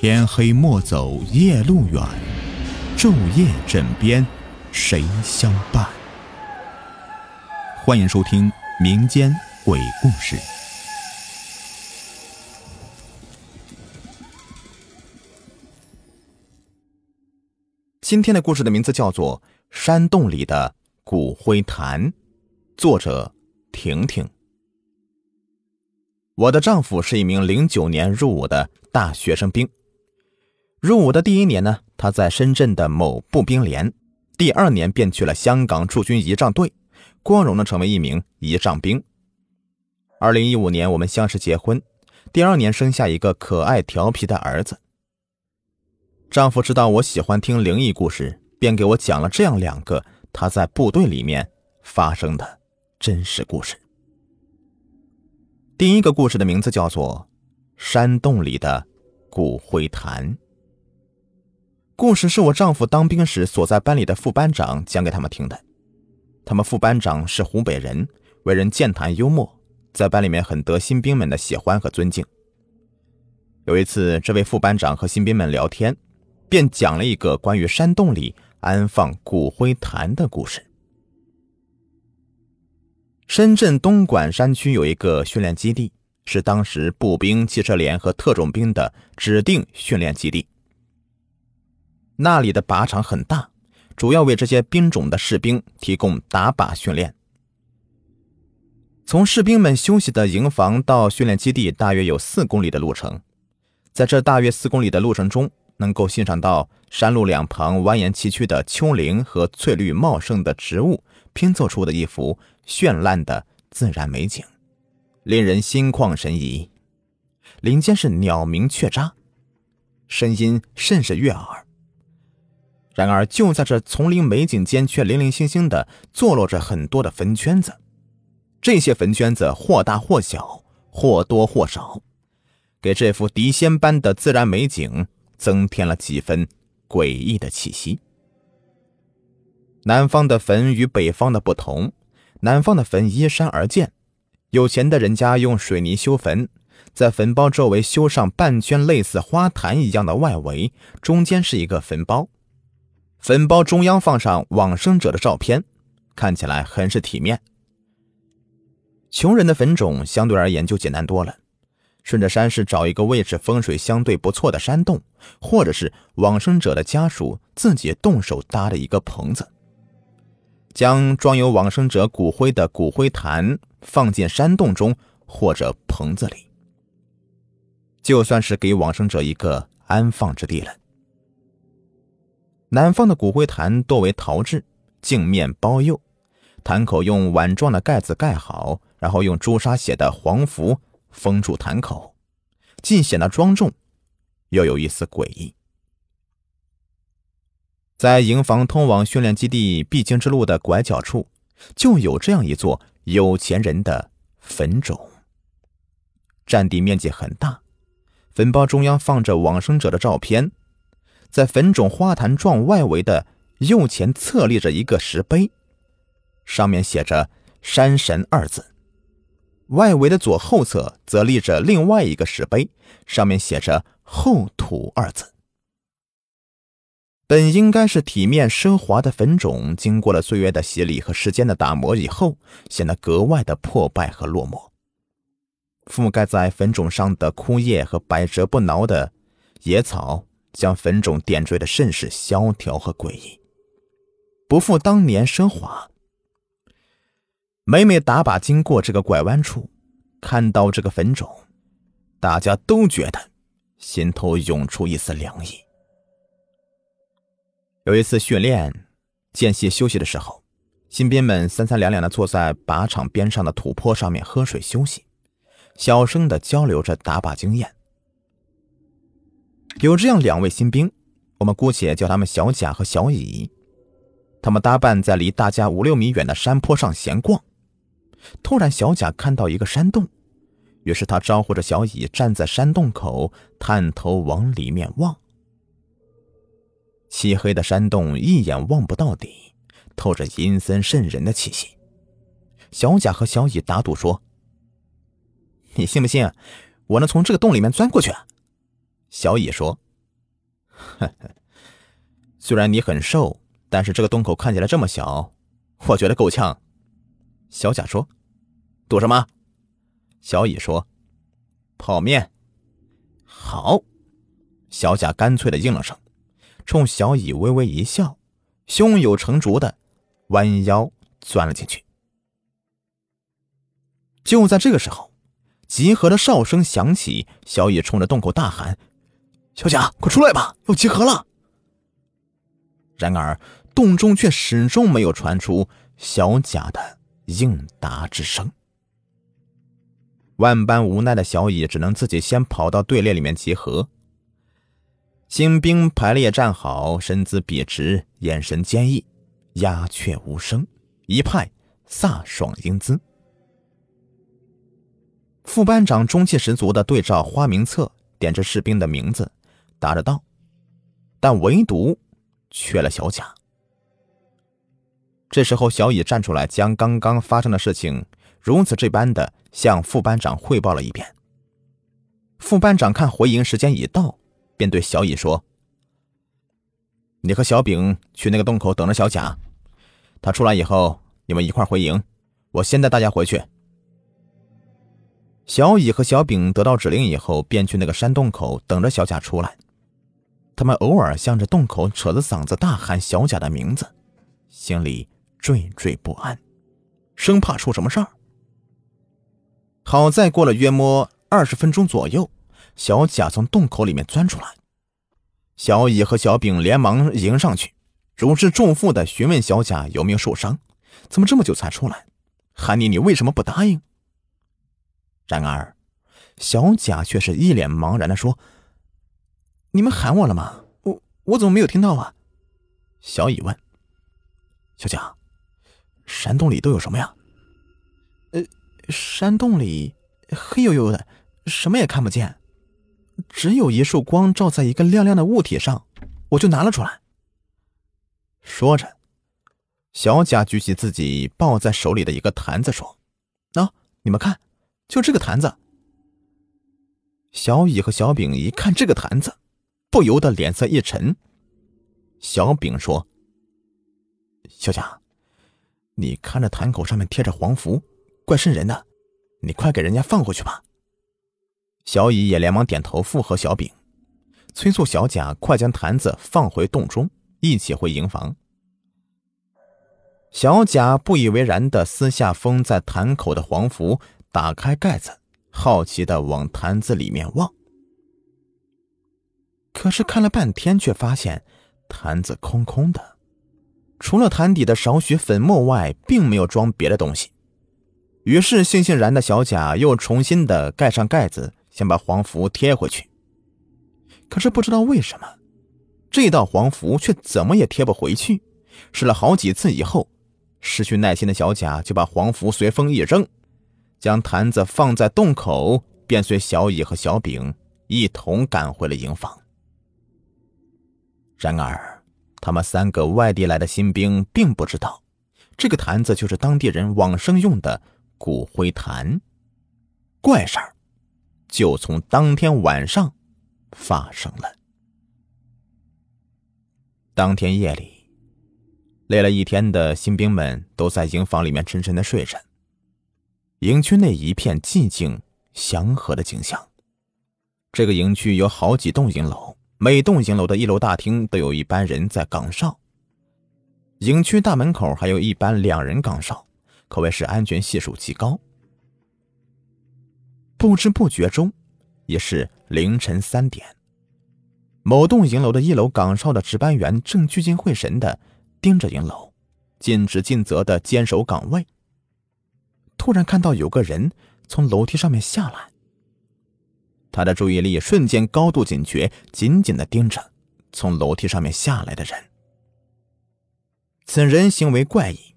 天黑莫走夜路远，昼夜枕边谁相伴？欢迎收听民间鬼故事。今天的故事的名字叫做《山洞里的骨灰坛》，作者婷婷。我的丈夫是一名零九年入伍的大学生兵。入伍的第一年呢，他在深圳的某步兵连；第二年便去了香港驻军仪仗队，光荣的成为一名仪仗兵。二零一五年，我们相识结婚，第二年生下一个可爱调皮的儿子。丈夫知道我喜欢听灵异故事，便给我讲了这样两个他在部队里面发生的真实故事。第一个故事的名字叫做《山洞里的骨灰坛》。故事是我丈夫当兵时所在班里的副班长讲给他们听的。他们副班长是湖北人，为人健谈幽默，在班里面很得新兵们的喜欢和尊敬。有一次，这位副班长和新兵们聊天。便讲了一个关于山洞里安放骨灰坛的故事。深圳东莞山区有一个训练基地，是当时步兵、汽车连和特种兵的指定训练基地。那里的靶场很大，主要为这些兵种的士兵提供打靶训练。从士兵们休息的营房到训练基地，大约有四公里的路程。在这大约四公里的路程中，能够欣赏到山路两旁蜿蜒崎岖的丘陵和翠绿茂盛的植物拼凑出的一幅绚烂的自然美景，令人心旷神怡。林间是鸟鸣雀喳，声音甚是悦耳。然而，就在这丛林美景间，却零零星星的坐落着很多的坟圈子。这些坟圈子或大或小，或多或少，给这幅谪仙般的自然美景。增添了几分诡异的气息。南方的坟与北方的不同，南方的坟依山而建，有钱的人家用水泥修坟，在坟包周围修上半圈类似花坛一样的外围，中间是一个坟包，坟包中央放上往生者的照片，看起来很是体面。穷人的坟冢相对而言就简单多了。顺着山势找一个位置风水相对不错的山洞，或者是往生者的家属自己动手搭的一个棚子，将装有往生者骨灰的骨灰坛放进山洞中或者棚子里，就算是给往生者一个安放之地了。南方的骨灰坛多为陶制，镜面包釉，坛口用碗状的盖子盖好，然后用朱砂写的黄符。封住坛口，既显得庄重，又有一丝诡异。在营房通往训练基地必经之路的拐角处，就有这样一座有钱人的坟冢。占地面积很大，坟包中央放着往生者的照片，在坟冢花坛状外围的右前侧立着一个石碑，上面写着“山神”二字。外围的左后侧则立着另外一个石碑，上面写着“后土”二字。本应该是体面奢华的坟冢，经过了岁月的洗礼和时间的打磨以后，显得格外的破败和落寞。覆盖在坟冢上的枯叶和百折不挠的野草，将坟冢点缀的甚是萧条和诡异，不复当年奢华。每每打靶经过这个拐弯处，看到这个坟冢，大家都觉得心头涌出一丝凉意。有一次训练间隙休息的时候，新兵们三三两两的坐在靶场边上的土坡上面喝水休息，小声的交流着打靶经验。有这样两位新兵，我们姑且叫他们小贾和小乙，他们搭伴在离大家五六米远的山坡上闲逛。突然，小贾看到一个山洞，于是他招呼着小乙站在山洞口，探头往里面望。漆黑的山洞一眼望不到底，透着阴森渗人的气息。小贾和小乙打赌说：“你信不信，我能从这个洞里面钻过去？”小乙说：“虽然你很瘦，但是这个洞口看起来这么小，我觉得够呛。小贾说：“赌什么？”小乙说：“泡面。”好，小贾干脆的应了声，冲小乙微微一笑，胸有成竹的弯腰钻了进去。就在这个时候，集合的哨声响起，小乙冲着洞口大喊：“小贾，快出来吧，要集合了！”然而洞中却始终没有传出小贾的应答之声。万般无奈的小乙只能自己先跑到队列里面集合。新兵排列站好，身姿笔直，眼神坚毅，鸦雀无声，一派飒爽英姿。副班长中气十足的对照花名册，点着士兵的名字，答着道，但唯独缺了小贾。这时候，小乙站出来，将刚刚发生的事情如此这般的向副班长汇报了一遍。副班长看回营时间已到，便对小乙说：“你和小丙去那个洞口等着小贾，他出来以后，你们一块回营。我先带大家回去。”小乙和小丙得到指令以后，便去那个山洞口等着小贾出来。他们偶尔向着洞口扯着嗓子大喊小贾的名字，心里惴惴不安，生怕出什么事儿。好在过了约摸二十分钟左右，小贾从洞口里面钻出来。小乙和小丙连忙迎上去，如释重负的询问小贾有没有受伤，怎么这么久才出来？喊你，你为什么不答应？然而，小贾却是一脸茫然的说：“你们喊我了吗？我我怎么没有听到啊？”小乙问：“小贾，山洞里都有什么呀？”“呃，山洞里黑黝黝的，什么也看不见，只有一束光照在一个亮亮的物体上，我就拿了出来。”说着，小贾举起自己抱在手里的一个坛子说：“啊，你们看。”就这个坛子，小乙和小丙一看这个坛子，不由得脸色一沉。小丙说：“小贾，你看着坛口上面贴着黄符，怪瘆人的，你快给人家放回去吧。”小乙也连忙点头附和小丙，催促小贾快将坛子放回洞中，一起回营房。小贾不以为然的撕下封在坛口的黄符。打开盖子，好奇的往坛子里面望。可是看了半天，却发现坛子空空的，除了坛底的少许粉末外，并没有装别的东西。于是悻悻然的小贾又重新的盖上盖子，想把黄符贴回去。可是不知道为什么，这道黄符却怎么也贴不回去。试了好几次以后，失去耐心的小贾就把黄符随风一扔。将坛子放在洞口，便随小乙和小丙一同赶回了营房。然而，他们三个外地来的新兵并不知道，这个坛子就是当地人往生用的骨灰坛。怪事儿就从当天晚上发生了。当天夜里，累了一天的新兵们都在营房里面沉沉的睡着。营区内一片寂静祥和的景象。这个营区有好几栋营楼，每栋营楼的一楼大厅都有一班人在岗哨。营区大门口还有一班两人岗哨，可谓是安全系数极高。不知不觉中，已是凌晨三点。某栋营楼的一楼岗哨的值班员正聚精会神的盯着营楼，尽职尽责的坚守岗位。突然看到有个人从楼梯上面下来，他的注意力瞬间高度警觉，紧紧的盯着从楼梯上面下来的人。此人行为怪异，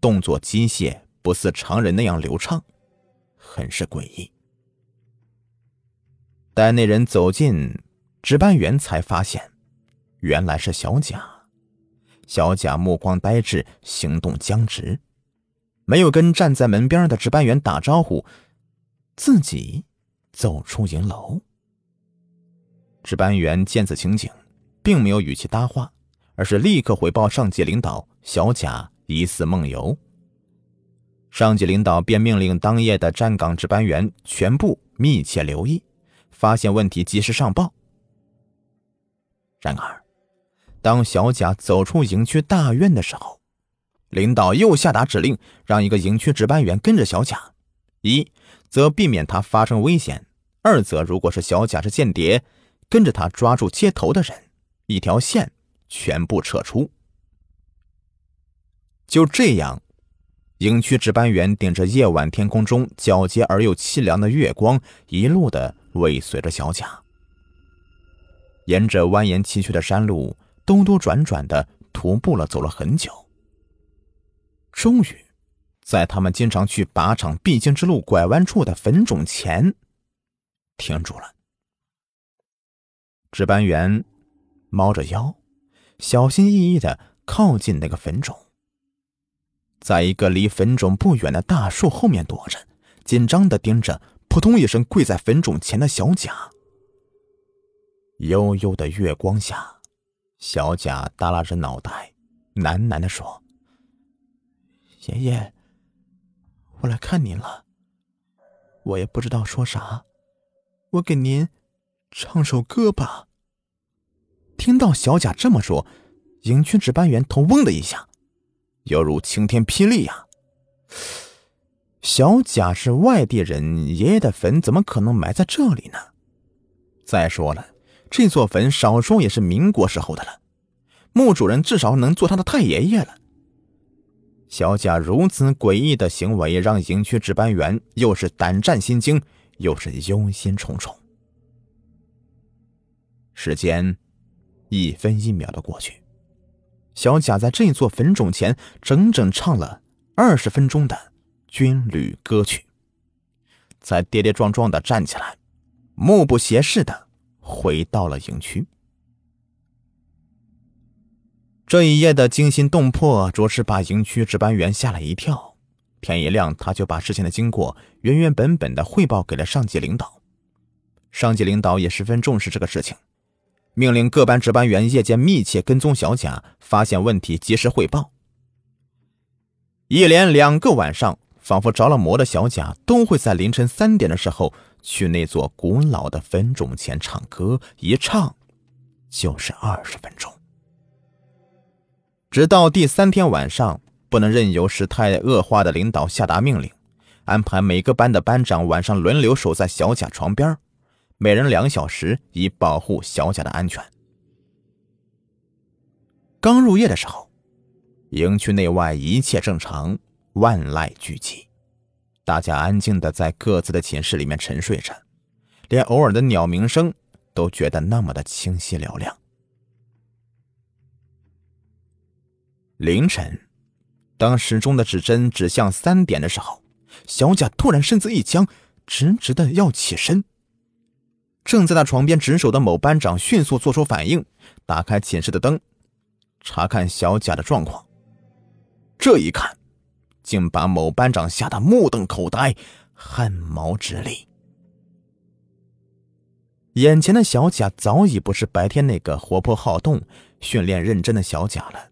动作机械，不似常人那样流畅，很是诡异。待那人走近，值班员才发现，原来是小贾。小贾目光呆滞，行动僵直。没有跟站在门边的值班员打招呼，自己走出营楼。值班员见此情景，并没有与其搭话，而是立刻回报上级领导小贾疑似梦游。上级领导便命令当夜的站岗值班员全部密切留意，发现问题及时上报。然而，当小贾走出营区大院的时候，领导又下达指令，让一个营区值班员跟着小贾，一则避免他发生危险，二则如果是小贾是间谍，跟着他抓住接头的人，一条线全部撤出。就这样。营区值班员顶着夜晚天空中皎洁而又凄凉的月光，一路的尾随着小贾，沿着蜿蜒崎岖的山路兜兜转转的徒步了走了很久。终于，在他们经常去靶场必经之路拐弯处的坟冢前停住了。值班员猫着腰，小心翼翼的靠近那个坟冢。在一个离坟冢不远的大树后面躲着，紧张的盯着扑通一声跪在坟冢前的小贾。悠悠的月光下，小贾耷拉着脑袋，喃喃的说：“爷爷，我来看您了。我也不知道说啥，我给您唱首歌吧。”听到小贾这么说，营区值班员头嗡的一下。犹如晴天霹雳呀！小贾是外地人，爷爷的坟怎么可能埋在这里呢？再说了，这座坟少说也是民国时候的了，墓主人至少能做他的太爷爷了。小贾如此诡异的行为，让营区值班员又是胆战心惊，又是忧心忡忡。时间一分一秒的过去。小贾在这座坟冢前整整唱了二十分钟的军旅歌曲，才跌跌撞撞的站起来，目不斜视的回到了营区。这一夜的惊心动魄，着实把营区值班员吓了一跳。天一亮，他就把事情的经过原原本本的汇报给了上级领导。上级领导也十分重视这个事情。命令各班值班员夜间密切跟踪小贾，发现问题及时汇报。一连两个晚上，仿佛着了魔的小贾都会在凌晨三点的时候去那座古老的坟冢前唱歌，一唱就是二十分钟。直到第三天晚上，不能任由事态恶化的领导下达命令，安排每个班的班长晚上轮流守在小贾床边每人两小时，以保护小贾的安全。刚入夜的时候，营区内外一切正常，万籁俱寂，大家安静的在各自的寝室里面沉睡着，连偶尔的鸟鸣声都觉得那么的清晰嘹亮。凌晨，当时钟的指针指向三点的时候，小贾突然身子一僵，直直的要起身。正在他床边值守的某班长迅速做出反应，打开寝室的灯，查看小贾的状况。这一看，竟把某班长吓得目瞪口呆，汗毛直立。眼前的小贾早已不是白天那个活泼好动、训练认真的小贾了，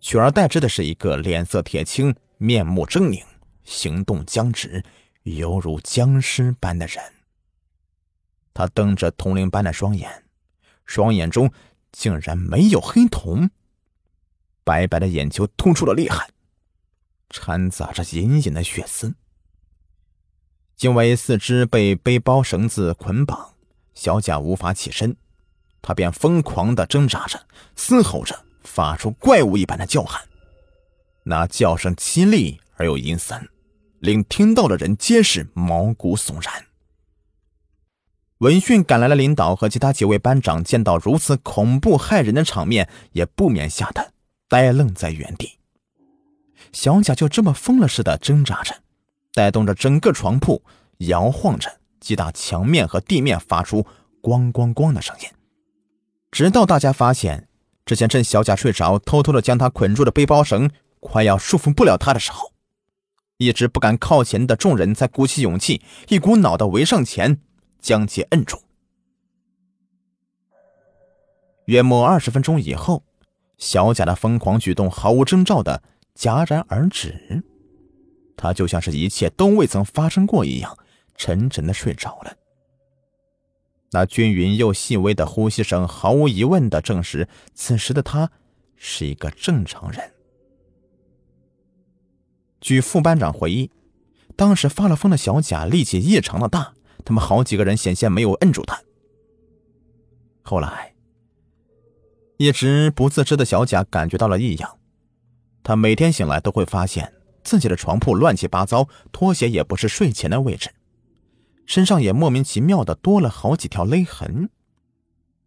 取而代之的是一个脸色铁青、面目狰狞、行动僵直、犹如僵尸般的人。他瞪着铜铃般的双眼，双眼中竟然没有黑瞳，白白的眼球突出了厉害，掺杂着隐隐的血丝。因为四肢被背包绳子捆绑，小贾无法起身，他便疯狂的挣扎着，嘶吼着，发出怪物一般的叫喊，那叫声凄厉而又阴森，令听到的人皆是毛骨悚然。闻讯赶来的领导和其他几位班长见到如此恐怖骇人的场面，也不免吓得呆愣在原地。小贾就这么疯了似的挣扎着，带动着整个床铺摇晃着，击打墙面和地面，发出“咣咣咣”的声音。直到大家发现，之前趁小贾睡着，偷偷的将他捆住的背包绳快要束缚不了他的时候，一直不敢靠前的众人才鼓起勇气，一股脑的围上前。将其摁住。约莫二十分钟以后，小贾的疯狂举动毫无征兆的戛然而止，他就像是一切都未曾发生过一样，沉沉的睡着了。那均匀又细微的呼吸声，毫无疑问的证实此时的他是一个正常人。据副班长回忆，当时发了疯的小贾力气异常的大，他们好几个人险些没有摁住他。后来，一直不自知的小贾感觉到了异样，他每天醒来都会发现自己的床铺乱七八糟，拖鞋也不是睡前的位置。身上也莫名其妙的多了好几条勒痕。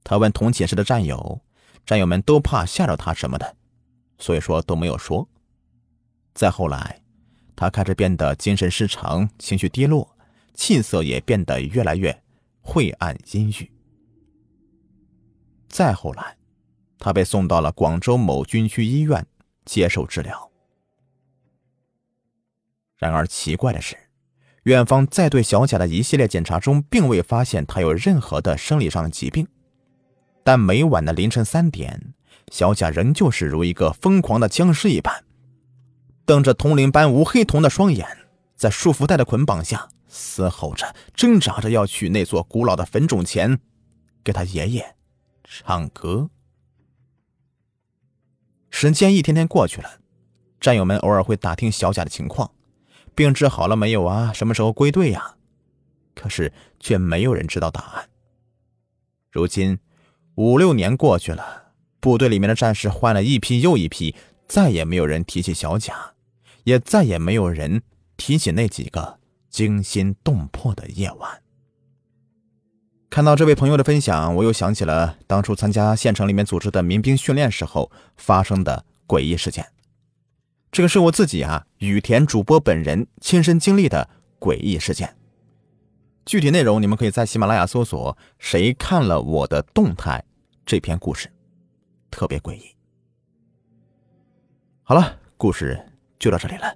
他问同寝室的战友，战友们都怕吓着他什么的，所以说都没有说。再后来，他开始变得精神失常，情绪低落，气色也变得越来越晦暗阴郁。再后来，他被送到了广州某军区医院接受治疗。然而奇怪的是。院方在对小贾的一系列检查中，并未发现他有任何的生理上的疾病，但每晚的凌晨三点，小贾仍旧是如一个疯狂的僵尸一般，瞪着铜铃般无黑瞳的双眼，在束缚带的捆绑下嘶吼着，挣扎着要去那座古老的坟冢前，给他爷爷唱歌。时间一天天过去了，战友们偶尔会打听小贾的情况。病治好了没有啊？什么时候归队呀？可是却没有人知道答案。如今五六年过去了，部队里面的战士换了一批又一批，再也没有人提起小贾，也再也没有人提起那几个惊心动魄的夜晚。看到这位朋友的分享，我又想起了当初参加县城里面组织的民兵训练时候发生的诡异事件。这个是我自己啊，雨田主播本人亲身经历的诡异事件。具体内容你们可以在喜马拉雅搜索“谁看了我的动态”这篇故事，特别诡异。好了，故事就到这里了。